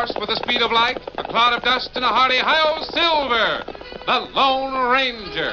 Horse with the speed of light, a cloud of dust, and a hearty hi Silver, the Lone Ranger.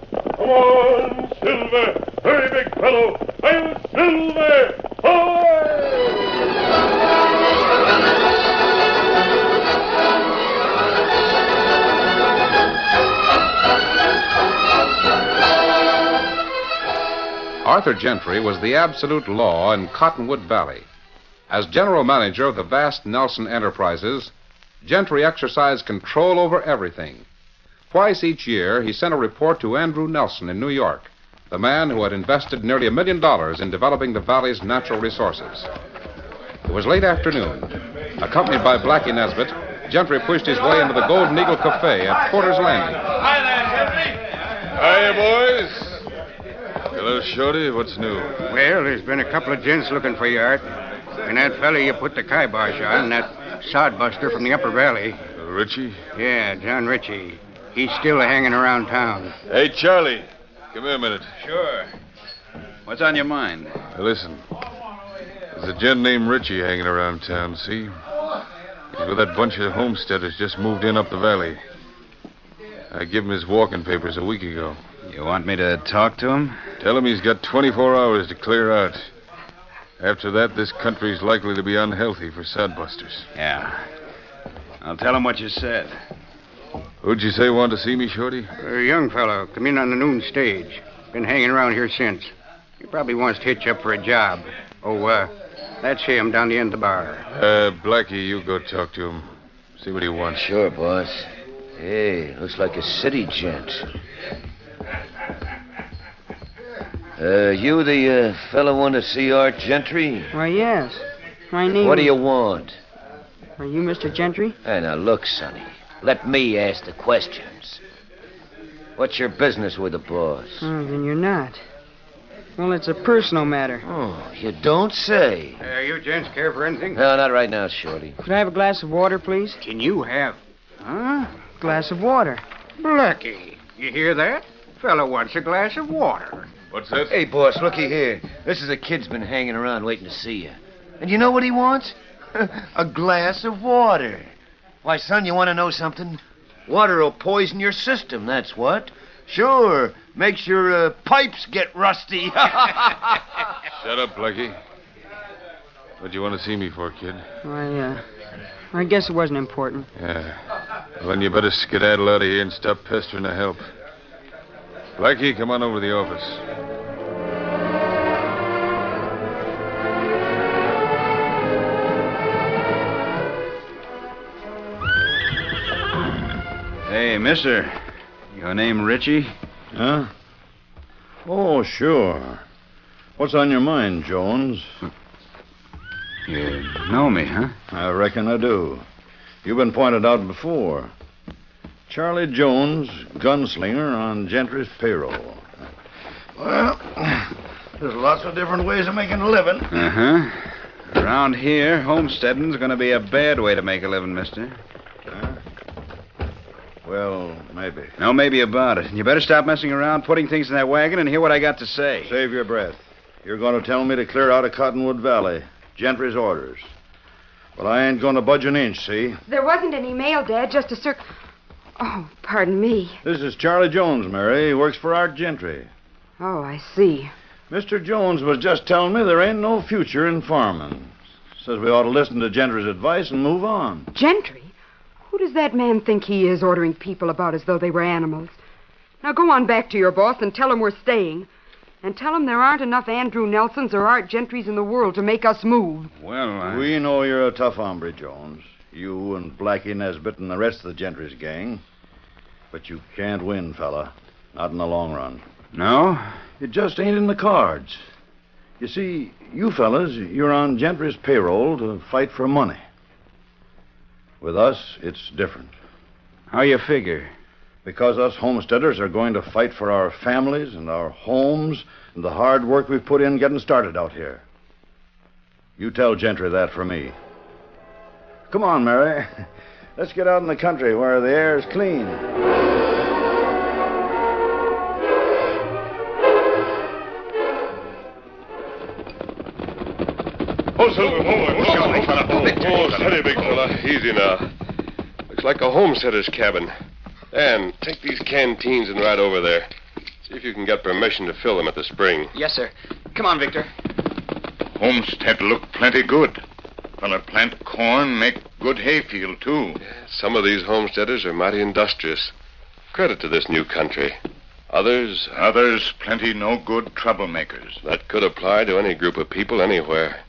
Come on, Silver! Hurry, big fellow! Hail Silver! Arthur Gentry was the absolute law in Cottonwood Valley. As general manager of the vast Nelson Enterprises, Gentry exercised control over everything. Twice each year, he sent a report to Andrew Nelson in New York, the man who had invested nearly a million dollars in developing the valley's natural resources. It was late afternoon. Accompanied by Blackie Nesbitt, Gentry pushed his way into the Golden Eagle Cafe at Porter's Landing. Hi there, Hiya, boys. Hello, Shorty. What's new? Well, there's been a couple of gents looking for you, Art. And that fella you put the kibosh on, that sodbuster from the Upper Valley. Ritchie? Yeah, John Ritchie. He's still hanging around town. Hey, Charlie. Come here a minute. Sure. What's on your mind? Now, listen. There's a gent named Ritchie hanging around town, see? He's with that bunch of homesteaders just moved in up the valley. I gave him his walking papers a week ago. You want me to talk to him? Tell him he's got 24 hours to clear out. After that, this country's likely to be unhealthy for sodbusters. Yeah. I'll tell him what you said. Who'd you say wanted to see me, Shorty? A young fellow come in on the noon stage. Been hanging around here since. He probably wants to hitch up for a job. Oh, uh, that's him down the end of the bar. Uh, Blackie, you go talk to him. See what he wants. Sure, boss. Hey, looks like a city gent. Uh, you the uh, fellow want to see Art Gentry? Why, yes. My name. What do you want? Are you Mr. Gentry? Hey, now look, Sonny. Let me ask the questions. What's your business with the boss? Oh, then you're not. Well, it's a personal matter. Oh, you don't say. Uh, you gents care for anything? No, not right now, Shorty. Could I have a glass of water, please? Can you have? Huh? Glass of water. Blackie, you hear that? Fellow wants a glass of water. What's that? Hey, boss, looky here. This is a kid's been hanging around waiting to see you. And you know what he wants? a glass of water. Why, son, you want to know something? Water will poison your system, that's what. Sure, makes your uh, pipes get rusty. Shut up, Blackie. What do you want to see me for, kid? I, uh, I guess it wasn't important. Yeah. Well, then you better skedaddle out of here and stop pestering to help. Blackie, come on over to the office. Hey, mister. Your name Ritchie? Huh? Oh, sure. What's on your mind, Jones? You know me, huh? I reckon I do. You've been pointed out before. Charlie Jones, gunslinger on Gentry's payroll. Well, there's lots of different ways of making a living. Uh huh. Around here, homesteading's going to be a bad way to make a living, mister. Well, maybe. No, maybe about it. You better stop messing around, putting things in that wagon, and hear what I got to say. Save your breath. You're going to tell me to clear out of Cottonwood Valley. Gentry's orders. Well, I ain't going to budge an inch, see? There wasn't any mail, Dad, just a cir. Oh, pardon me. This is Charlie Jones, Mary. He works for Art Gentry. Oh, I see. Mr. Jones was just telling me there ain't no future in farming. Says we ought to listen to Gentry's advice and move on. Gentry? Who does that man think he is, ordering people about as though they were animals? Now go on back to your boss and tell him we're staying. And tell him there aren't enough Andrew Nelsons or Art Gentrys in the world to make us move. Well, I... We know you're a tough hombre, Jones. You and Blackie Nesbitt and the rest of the Gentry's gang. But you can't win, fella. Not in the long run. No? It just ain't in the cards. You see, you fellas, you're on Gentry's payroll to fight for money. With us, it's different. How you figure? Because us homesteaders are going to fight for our families and our homes and the hard work we've put in getting started out here. You tell Gentry that for me. Come on, Mary. Let's get out in the country where the air is clean. Oh, Silver, oh, oh oh, steady, big fella. Easy now. Looks like a homesteader's cabin. And take these canteens and ride over there. See if you can get permission to fill them at the spring. Yes, sir. Come on, Victor. Homestead look plenty good. Fella plant corn, make good hayfield, too. Some of these homesteaders are mighty industrious. Credit to this new country. Others. Others plenty no good troublemakers. That could apply to any group of people anywhere.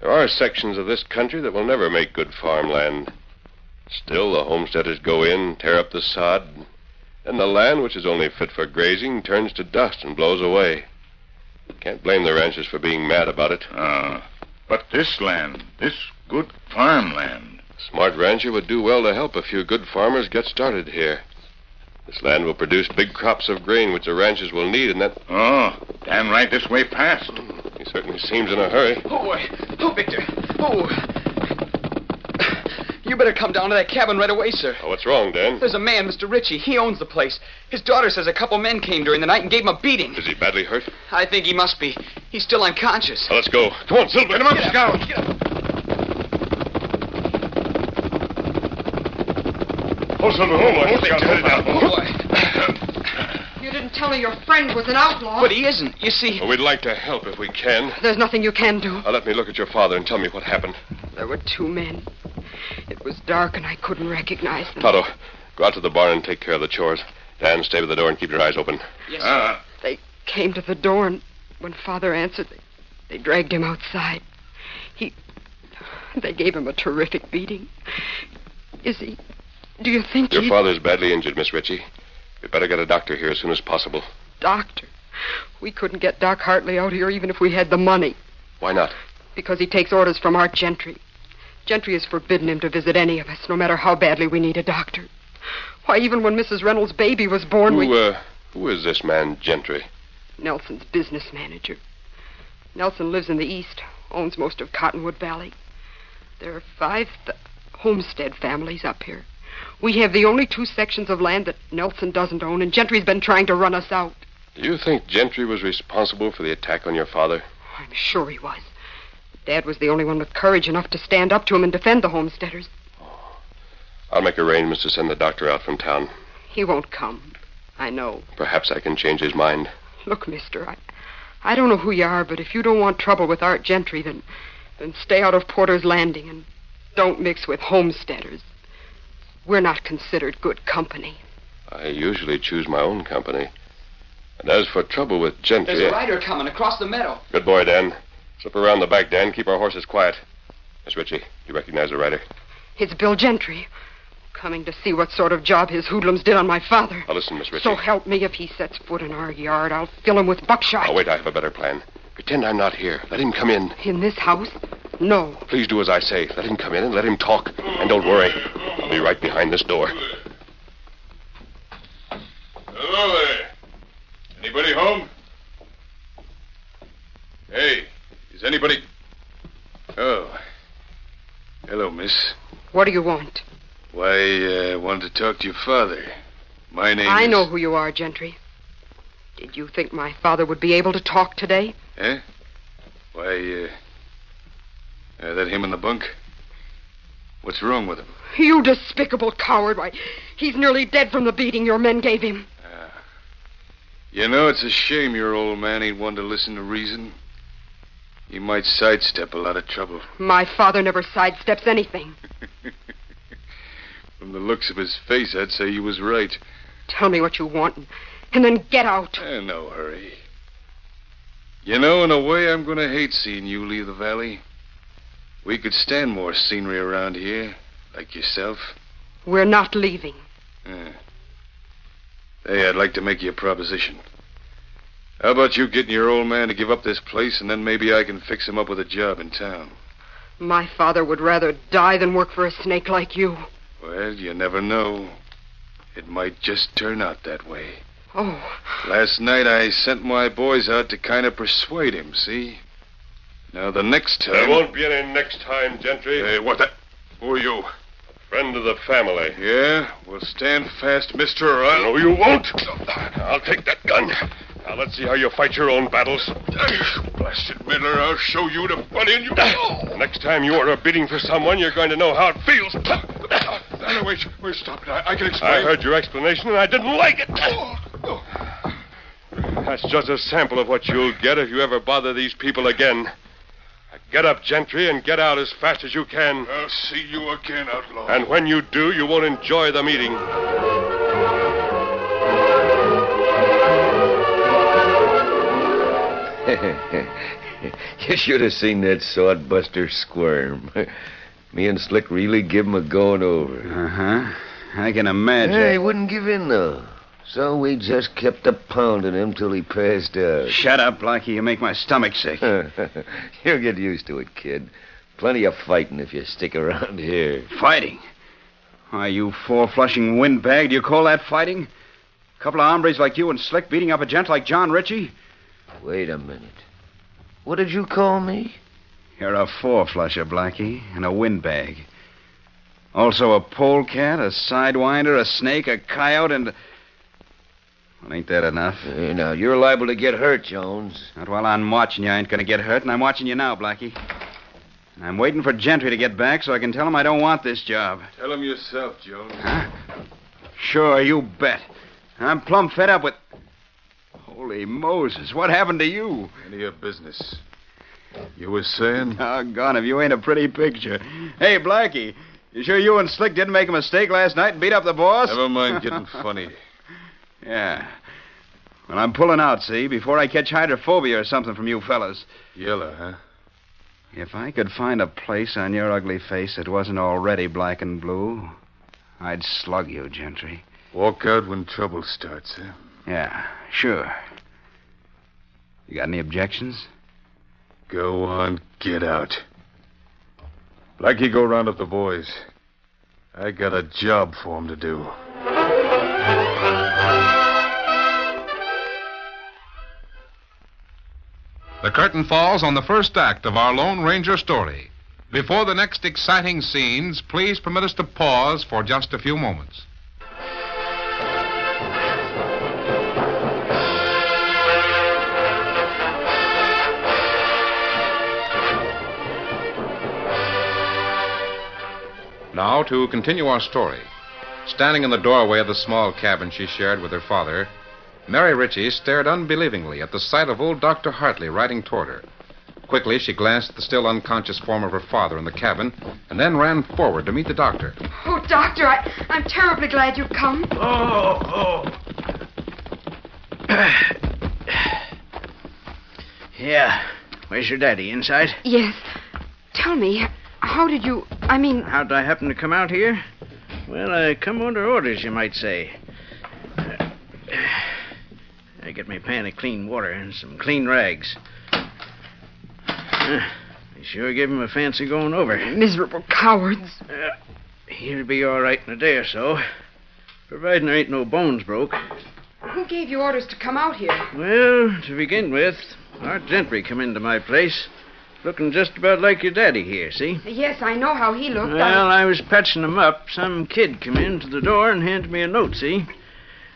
There are sections of this country that will never make good farmland. Still, the homesteaders go in, tear up the sod, and the land, which is only fit for grazing, turns to dust and blows away. Can't blame the ranchers for being mad about it. Ah. But this land, this good farmland. Smart rancher would do well to help a few good farmers get started here. This land will produce big crops of grain, which the ranchers will need, and that. Oh, damn right this way past. He certainly seems in a hurry. Oh, boy. Oh, Victor. Oh. You better come down to that cabin right away, sir. Oh, what's wrong, Dan? There's a man, Mr. Ritchie. He owns the place. His daughter says a couple men came during the night and gave him a beating. Is he badly hurt? I think he must be. He's still unconscious. Now, let's go. Come on, Silver. Get him up, Get Scout. Get up. Oh, Silver. Oh, boy. Scout, put it down. Oh, boy. You didn't tell me your friend was an outlaw. But he isn't. You see, Well, we'd like to help if we can. There's nothing you can do. Now, let me look at your father and tell me what happened. There were two men. It was dark and I couldn't recognize them. Tonto, go out to the barn and take care of the chores. Dan, stay by the door and keep your eyes open. yes, sir. Ah, They came to the door, and when Father answered, they, they dragged him outside. He. They gave him a terrific beating. Is he. Do you think Your he. father's badly injured, Miss Ritchie. We'd better get a doctor here as soon as possible. Doctor. We couldn't get Doc Hartley out here even if we had the money, Why not? because he takes orders from Art Gentry. Gentry has forbidden him to visit any of us, no matter how badly we need a doctor. Why, even when Mrs. Reynolds' baby was born, Who, we. uh, who is this man, Gentry? Nelson's business manager. Nelson lives in the east, owns most of Cottonwood Valley. There are five th- homestead families up here. We have the only two sections of land that Nelson doesn't own, and Gentry's been trying to run us out. Do you think Gentry was responsible for the attack on your father? I'm sure he was. Dad was the only one with courage enough to stand up to him and defend the homesteaders. Oh. I'll make arrangements to send the doctor out from town. He won't come. I know. Perhaps I can change his mind. Look, mister, I, I don't know who you are, but if you don't want trouble with Art Gentry, then, then stay out of Porter's Landing and don't mix with homesteaders. We're not considered good company. I usually choose my own company. And as for trouble with Gentry. There's a rider coming across the meadow. Good boy, Dan. Slip around the back, Dan. Keep our horses quiet. Miss Ritchie, you recognize the rider? It's Bill Gentry. Coming to see what sort of job his hoodlums did on my father. Now listen, Miss Ritchie. So help me, if he sets foot in our yard, I'll fill him with buckshot. Oh, wait, I have a better plan. Pretend I'm not here. Let him come in. In this house? No. Please do as I say. Let him come in and let him talk. And don't worry. I'll be right behind this door. Hello there. Anybody home? Hey, is anybody. Oh. Hello, miss. What do you want? Why, I uh, wanted to talk to your father. My name I is... know who you are, Gentry. Did you think my father would be able to talk today? Eh? Why, uh... uh that him in the bunk? What's wrong with him? You despicable coward. Why, he's nearly dead from the beating your men gave him. You know, it's a shame your old man ain't one to listen to reason. He might sidestep a lot of trouble. My father never sidesteps anything. From the looks of his face, I'd say you was right. Tell me what you want, and then get out. Eh, no hurry. You know, in a way, I'm going to hate seeing you leave the valley. We could stand more scenery around here, like yourself. We're not leaving. Eh. Hey, I'd like to make you a proposition. How about you getting your old man to give up this place, and then maybe I can fix him up with a job in town? My father would rather die than work for a snake like you. Well, you never know. It might just turn out that way. Oh. Last night I sent my boys out to kind of persuade him, see? Now, the next time. There won't be any next time, Gentry. Hey, what the. Who are you? A Friend of the family. Yeah? Well, stand fast, mister, or I'll. No, you won't. I'll take that gun. Now, let's see how you fight your own battles. You blasted Miller, I'll show you to butt in. You. Next time you order a beating for someone, you're going to know how it feels. No, wait, wait, stop it. I, I can explain. I heard your explanation, and I didn't like it. Oh. That's just a sample of what you'll get if you ever bother these people again. Get up, Gentry, and get out as fast as you can. I'll see you again, outlaw. And when you do, you won't enjoy the meeting. Guess you should have seen that sodbuster squirm. Me and Slick really give him a going over. Uh huh. I can imagine. Yeah, he wouldn't give in, though. So we just kept a pounding him till he passed out. Shut up, Blackie. You make my stomach sick. You'll get used to it, kid. Plenty of fighting if you stick around here. Fighting? Why, you four-flushing windbag, do you call that fighting? A couple of hombres like you and Slick beating up a gent like John Ritchie? Wait a minute. What did you call me? You're a four-flusher, Blackie, and a windbag. Also a polecat, a sidewinder, a snake, a coyote, and... Well, ain't that enough? Hey, now, you're liable to get hurt, Jones. Not while I'm watching you. I ain't going to get hurt, and I'm watching you now, Blackie. And I'm waiting for Gentry to get back so I can tell him I don't want this job. Tell him yourself, Jones. Huh? Sure, you bet. I'm plumb fed up with. Holy Moses, what happened to you? None of your business. You was saying? Doggone, if you ain't a pretty picture. Hey, Blackie, you sure you and Slick didn't make a mistake last night and beat up the boss? Never mind getting funny. Yeah. Well, I'm pulling out, see, before I catch hydrophobia or something from you fellas. Yellow, huh? If I could find a place on your ugly face that wasn't already black and blue, I'd slug you, Gentry. Walk out when trouble starts, huh? Yeah, sure. You got any objections? Go on, get out. Blackie, go round up the boys. I got a job for 'em to do. The curtain falls on the first act of our Lone Ranger story. Before the next exciting scenes, please permit us to pause for just a few moments. Now, to continue our story. Standing in the doorway of the small cabin she shared with her father, Mary Ritchie stared unbelievingly at the sight of old Dr. Hartley riding toward her. Quickly, she glanced at the still unconscious form of her father in the cabin and then ran forward to meet the doctor. Oh, Doctor, I, I'm terribly glad you've come. Oh, oh. yeah. Where's your daddy? Inside? Yes. Tell me, how did you. I mean. How'd I happen to come out here? Well, I come under orders, you might say. Uh, I get my pan of clean water and some clean rags. Uh, they sure give him a fancy going over. Miserable cowards. Uh, he'll be all right in a day or so, providing there ain't no bones broke. Who gave you orders to come out here? Well, to begin with, Art Gentry come into my place, looking just about like your daddy here, see? Yes, I know how he looked. Well, I was patching him up. Some kid come in to the door and handed me a note, see?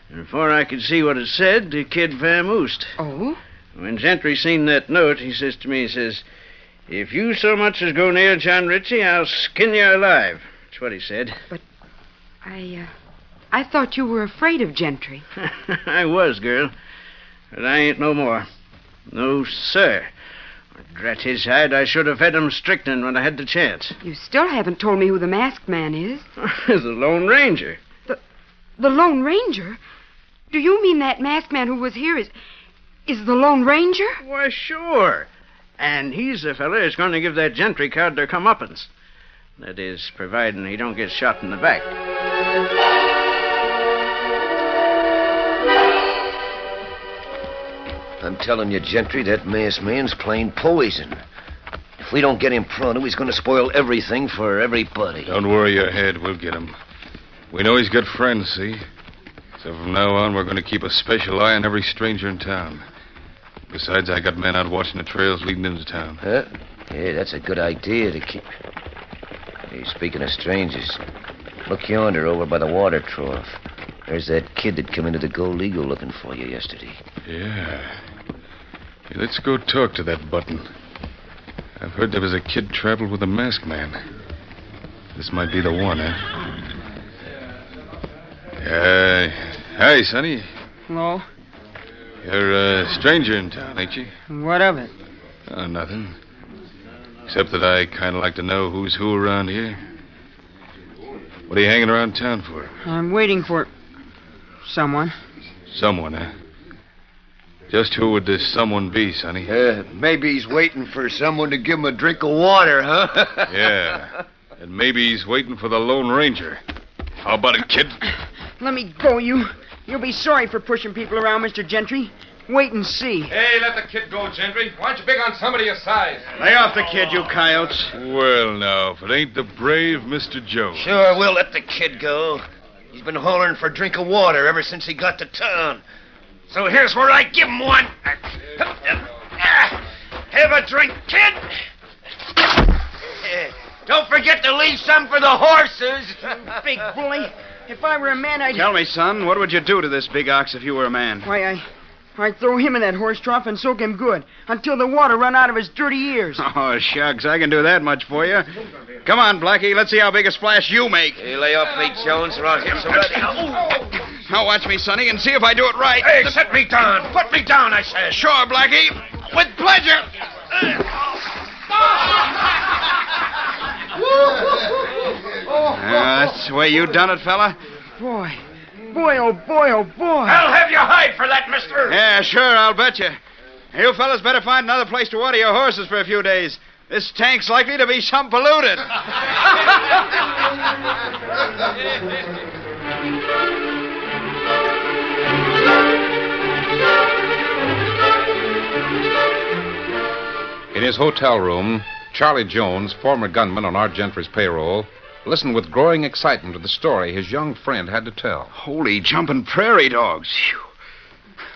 And before I could see what it said, the kid vamoosed. Oh? When Gentry seen that note, he says to me, he says, If you so much as go near John Ritchie, I'll skin you alive. That's what he said. But I, uh, I thought you were afraid of Gentry. I was, girl. But I ain't no more. No, sir. Drat his hide, I should have fed him strychnine when I had the chance. You still haven't told me who the masked man is. He's the Lone Ranger. The Lone Ranger? Do you mean that masked man who was here is. is the Lone Ranger? Why, sure. And he's the fella who's going to give that gentry card their comeuppance. That is, providing he don't get shot in the back. I'm telling you, Gentry, that masked man's plain poison. If we don't get him pronto, he's going to spoil everything for everybody. Don't worry your head. We'll get him. We know he's got friends, see? So from now on, we're going to keep a special eye on every stranger in town. Besides, I got men out watching the trails leading into town. Huh? Yeah, that's a good idea to keep. Hey, speaking of strangers, look yonder over by the water trough. There's that kid that come into the Gold Eagle looking for you yesterday. Yeah. Hey, let's go talk to that button. I've heard there was a kid traveled with a masked man. This might be the one, huh? Uh, hi, Sonny. Hello? You're a stranger in town, ain't you? What of it? Oh, nothing. Except that I kind of like to know who's who around here. What are you hanging around town for? I'm waiting for someone. Someone, huh? Just who would this someone be, Sonny? Uh, maybe he's waiting for someone to give him a drink of water, huh? yeah. And maybe he's waiting for the Lone Ranger. How about it, kid? Let me go, you. You'll be sorry for pushing people around, Mr. Gentry. Wait and see. Hey, let the kid go, Gentry. Why aren't you big on somebody your size? Lay off the kid, you coyotes. Well, now, if it ain't the brave Mr. Jones. Sure, we'll let the kid go. He's been hollering for a drink of water ever since he got to town. So here's where I give him one. Ah, have a drink, kid. Eh, Don't forget to leave some for the horses. Big bully. If I were a man, I'd. Tell me, son, what would you do to this big ox if you were a man? Why, I. I'd throw him in that horse trough and soak him good until the water run out of his dirty ears. Oh, shucks, I can do that much for you. Come on, Blackie, let's see how big a splash you make. Hey, lay off me, Jones, or I'll hit somebody. Now watch me, Sonny, and see if I do it right. Hey, set me down. Put me down, I said. Sure, Blackie. With pleasure. Uh. Way you done it, fella? Boy. Boy, oh boy, oh boy. I'll have you hide for that, mister. Yeah, sure, I'll bet you. You fellas better find another place to water your horses for a few days. This tank's likely to be some polluted. In his hotel room, Charlie Jones, former gunman on Art Gentry's payroll, listened with growing excitement to the story his young friend had to tell. Holy jumping prairie dogs. Phew.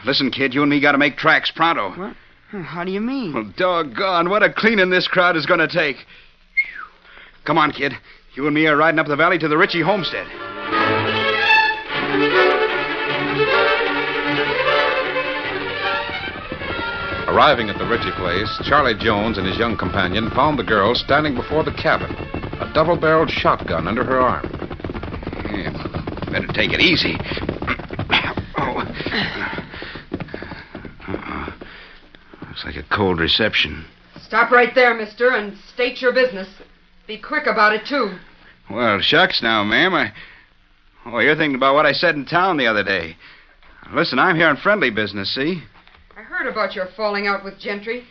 Listen, kid, you and me got to make tracks pronto. What? How do you mean? Well, doggone, what a cleaning this crowd is going to take. Phew. Come on, kid. You and me are riding up the valley to the Ritchie homestead. Arriving at the Ritchie place, Charlie Jones and his young companion found the girl standing before the cabin. Double barreled shotgun under her arm. Yeah, better take it easy. oh. Uh-uh. Looks like a cold reception. Stop right there, mister, and state your business. Be quick about it, too. Well, shucks now, ma'am. I. Oh, you're thinking about what I said in town the other day. Listen, I'm here on friendly business, see? I heard about your falling out with Gentry.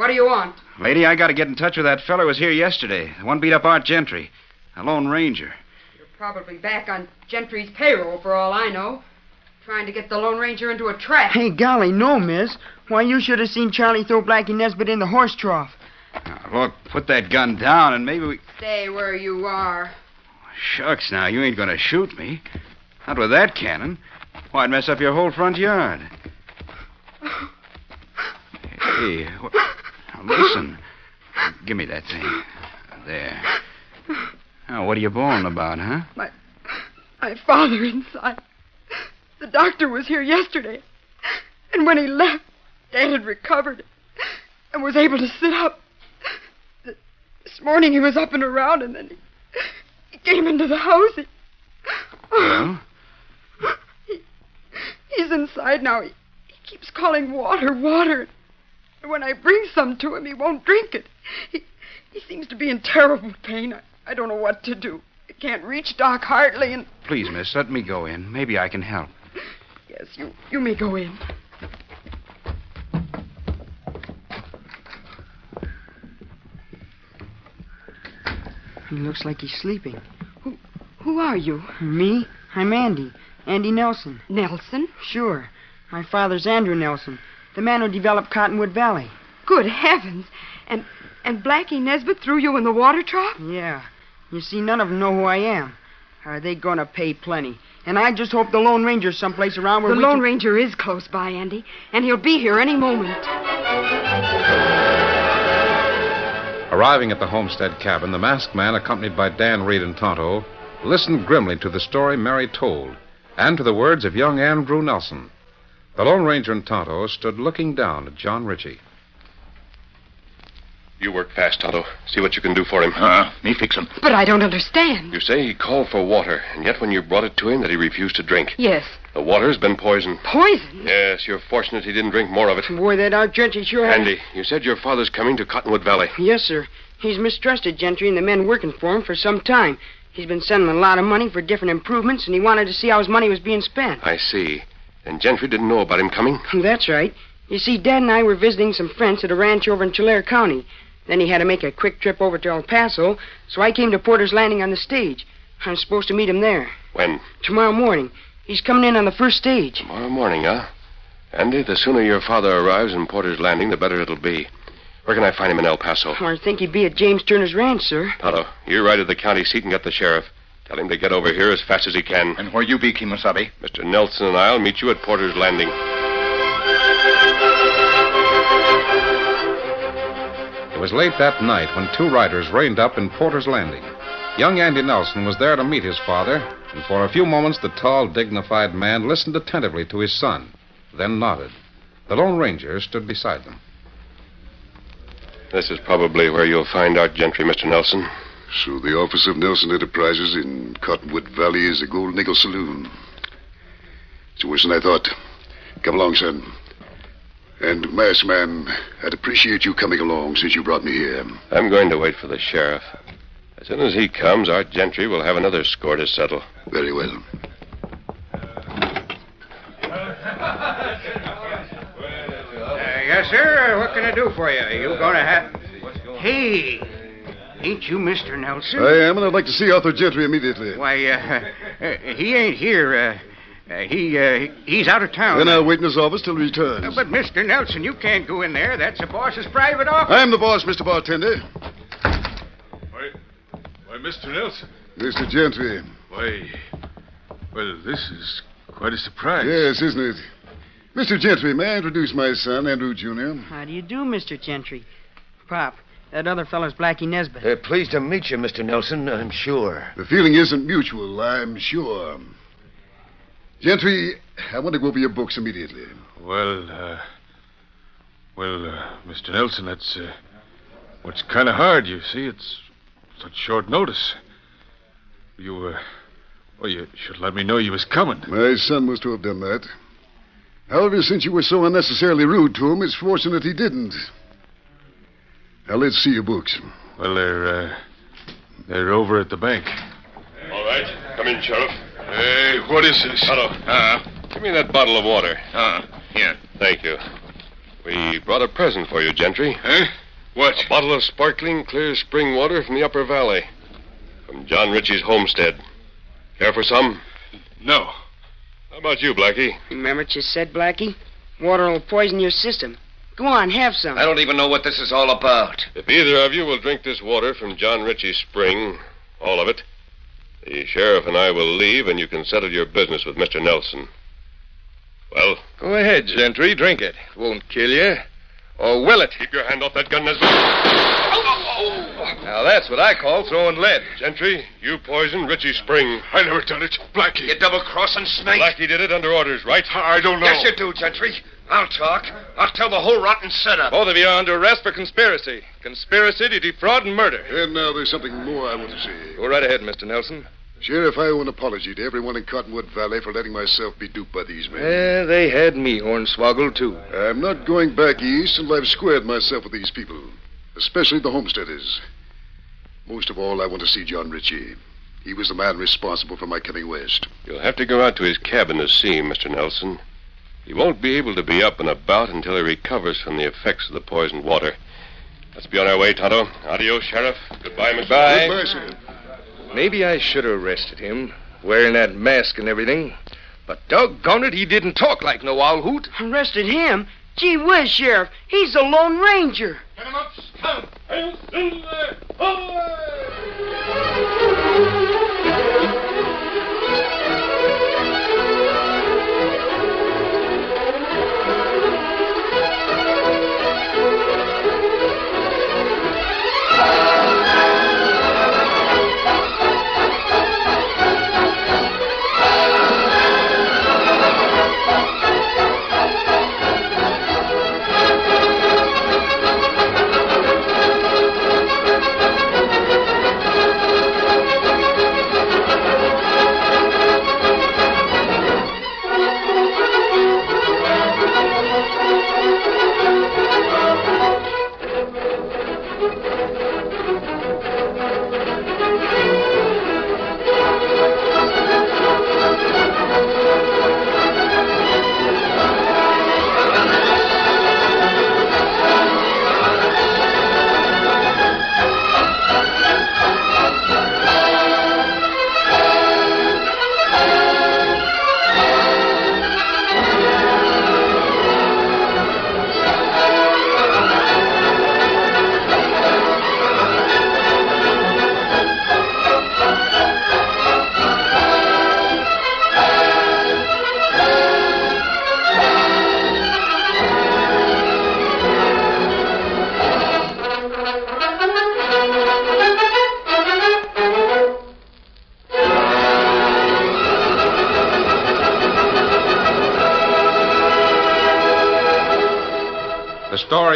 What do you want? Lady, I gotta get in touch with that fellow who was here yesterday. The one beat up Art Gentry. A Lone Ranger. You're probably back on Gentry's payroll, for all I know. Trying to get the Lone Ranger into a trap. Hey, golly, no, miss. Why, you should have seen Charlie throw Blackie Nesbitt in the horse trough. Now, look, put that gun down and maybe we. Stay where you are. Shucks, now, you ain't gonna shoot me. Not with that cannon. Why, I'd mess up your whole front yard. Hey, wh- now listen. Give me that thing. There. Now, what are you bawling about, huh? My, my father inside. The doctor was here yesterday. And when he left, Dad had recovered and was able to sit up. This morning he was up and around, and then he, he came into the house. He, Well? he's inside now. He, he keeps calling water, water. And when I bring some to him, he won't drink it. He, he seems to be in terrible pain. I, I don't know what to do. I can't reach Doc Hartley, and Please, miss, let me go in. Maybe I can help. yes, you you may go in. He looks like he's sleeping. Who, Who are you? Me? I'm Andy. Andy Nelson. Nelson? Sure. My father's Andrew Nelson, the man who developed Cottonwood Valley. Good heavens! And and Blackie Nesbitt threw you in the water trough? Yeah. You see, none of them know who I am. Are they going to pay plenty? And I just hope the Lone Ranger's someplace around where the we Lone can... Ranger is close by, Andy, and he'll be here any moment. Arriving at the homestead cabin, the masked man, accompanied by Dan Reed and Tonto, listened grimly to the story Mary told and to the words of young Andrew Nelson. The Lone Ranger and Tonto stood looking down at John Ritchie. You work fast, Tonto. See what you can do for him. Uh, me fix him. But I don't understand. You say he called for water, and yet when you brought it to him that he refused to drink. Yes. The water's been poisoned. Poisoned? Yes, you're fortunate he didn't drink more of it. Boy, that Art Gentry sure had... Andy, you said your father's coming to Cottonwood Valley. Yes, sir. He's mistrusted Gentry and the men working for him for some time. He's been sending a lot of money for different improvements, and he wanted to see how his money was being spent. I see. And Gentry didn't know about him coming? Oh, that's right. You see, Dad and I were visiting some friends at a ranch over in Tulare County. Then he had to make a quick trip over to El Paso, so I came to Porter's Landing on the stage. I'm supposed to meet him there. When? Tomorrow morning. He's coming in on the first stage. Tomorrow morning, huh? Andy, the sooner your father arrives in Porter's Landing, the better it'll be. Where can I find him in El Paso? Oh, I think he'd be at James Turner's ranch, sir. Tonto, you ride to the county seat and get the sheriff. Tell him to get over here as fast as he can. And where you be, Kemo Sabe? Mr. Nelson and I'll meet you at Porter's Landing. It was late that night when two riders reined up in Porter's Landing. Young Andy Nelson was there to meet his father, and for a few moments the tall, dignified man listened attentively to his son, then nodded. The Lone Ranger stood beside them. This is probably where you'll find our Gentry, Mr. Nelson. So the office of Nelson Enterprises in Cottonwood Valley is the Gold Nickel Saloon. It's worse than I thought. Come along, son. And, Mass man, I'd appreciate you coming along since you brought me here. I'm going to wait for the sheriff. As soon as he comes, our Gentry will have another score to settle. Very well. Uh, yes, sir. What can I do for you? You gonna have? Hey, ain't you Mister Nelson? I am, and I'd like to see Arthur Gentry immediately. Why, uh, uh, he ain't here. Uh, uh, he uh, he's out of town. Then I'll wait in his office till he returns. Uh, but Mister Nelson, you can't go in there. That's the boss's private office. I'm the boss, Mr. Bartender. Why, why, Mr. Nelson. Mr. Gentry. Why, well, this is quite a surprise. Yes, isn't it? Mr. Gentry, may I introduce my son, Andrew Jr.? How do you do, Mr. Gentry? Pop, that other fellow's Blackie Nesbitt. Uh, pleased to meet you, Mr. Nelson, I'm sure. The feeling isn't mutual, I'm sure. Gentry, I want to go over your books immediately. Well, uh, well, uh, Mr. Nelson, that's uh, what's kind of hard. You see, it's such short notice. You, uh, well, you should let me know you was coming. My son must have done that. However, since you were so unnecessarily rude to him, it's fortunate he didn't. Now, let's see your books. Well, they're, uh, they're over at the bank. All right. Come in, Sheriff. Hey, what is this? Otto. Uh, give me that bottle of water. Uh, here. Thank you. We brought a present for you, Gentry. Huh? What? A bottle of sparkling, clear spring water from the Upper Valley. From John Ritchie's homestead. Care for some? No. How about you, Blackie? Remember what you said, Blackie? Water will poison your system. Go on, have some. I don't even know what this is all about. If either of you will drink this water from John Ritchie's spring, all of it, the sheriff and I will leave, and you can settle your business with Mr. Nelson. Well? Go ahead, Gentry. Drink it. It won't kill you. Or will it? Keep your hand off that gun, Nesbitt. Now, that's what I call throwing lead. Gentry, you poisoned Ritchie Spring. I never done it. Blackie. You double-crossing snake. Blackie did it under orders, right? I don't know. Yes, you do, Gentry. I'll talk. I'll tell the whole rotten setup. Both of you are under arrest for conspiracy. Conspiracy to defraud and murder. And now there's something more I want to say. Go right ahead, Mr. Nelson. Sheriff, I owe an apology to everyone in Cottonwood Valley for letting myself be duped by these men. Yeah, they had me hornswoggled, too. I'm not going back east until I've squared myself with these people, especially the homesteaders. Most of all, I want to see John Ritchie. He was the man responsible for my coming west. You'll have to go out to his cabin to see him, Mr. Nelson. He won't be able to be up and about until he recovers from the effects of the poisoned water. Let's be on our way, Tonto. Adios, Sheriff. Goodbye, Mr. Goodbye. Goodbye, sir. Maybe I should have arrested him, wearing that mask and everything. But doggone it, he didn't talk like no owl hoot. Arrested him? Gee whiz, Sheriff. He's the Lone Ranger. The story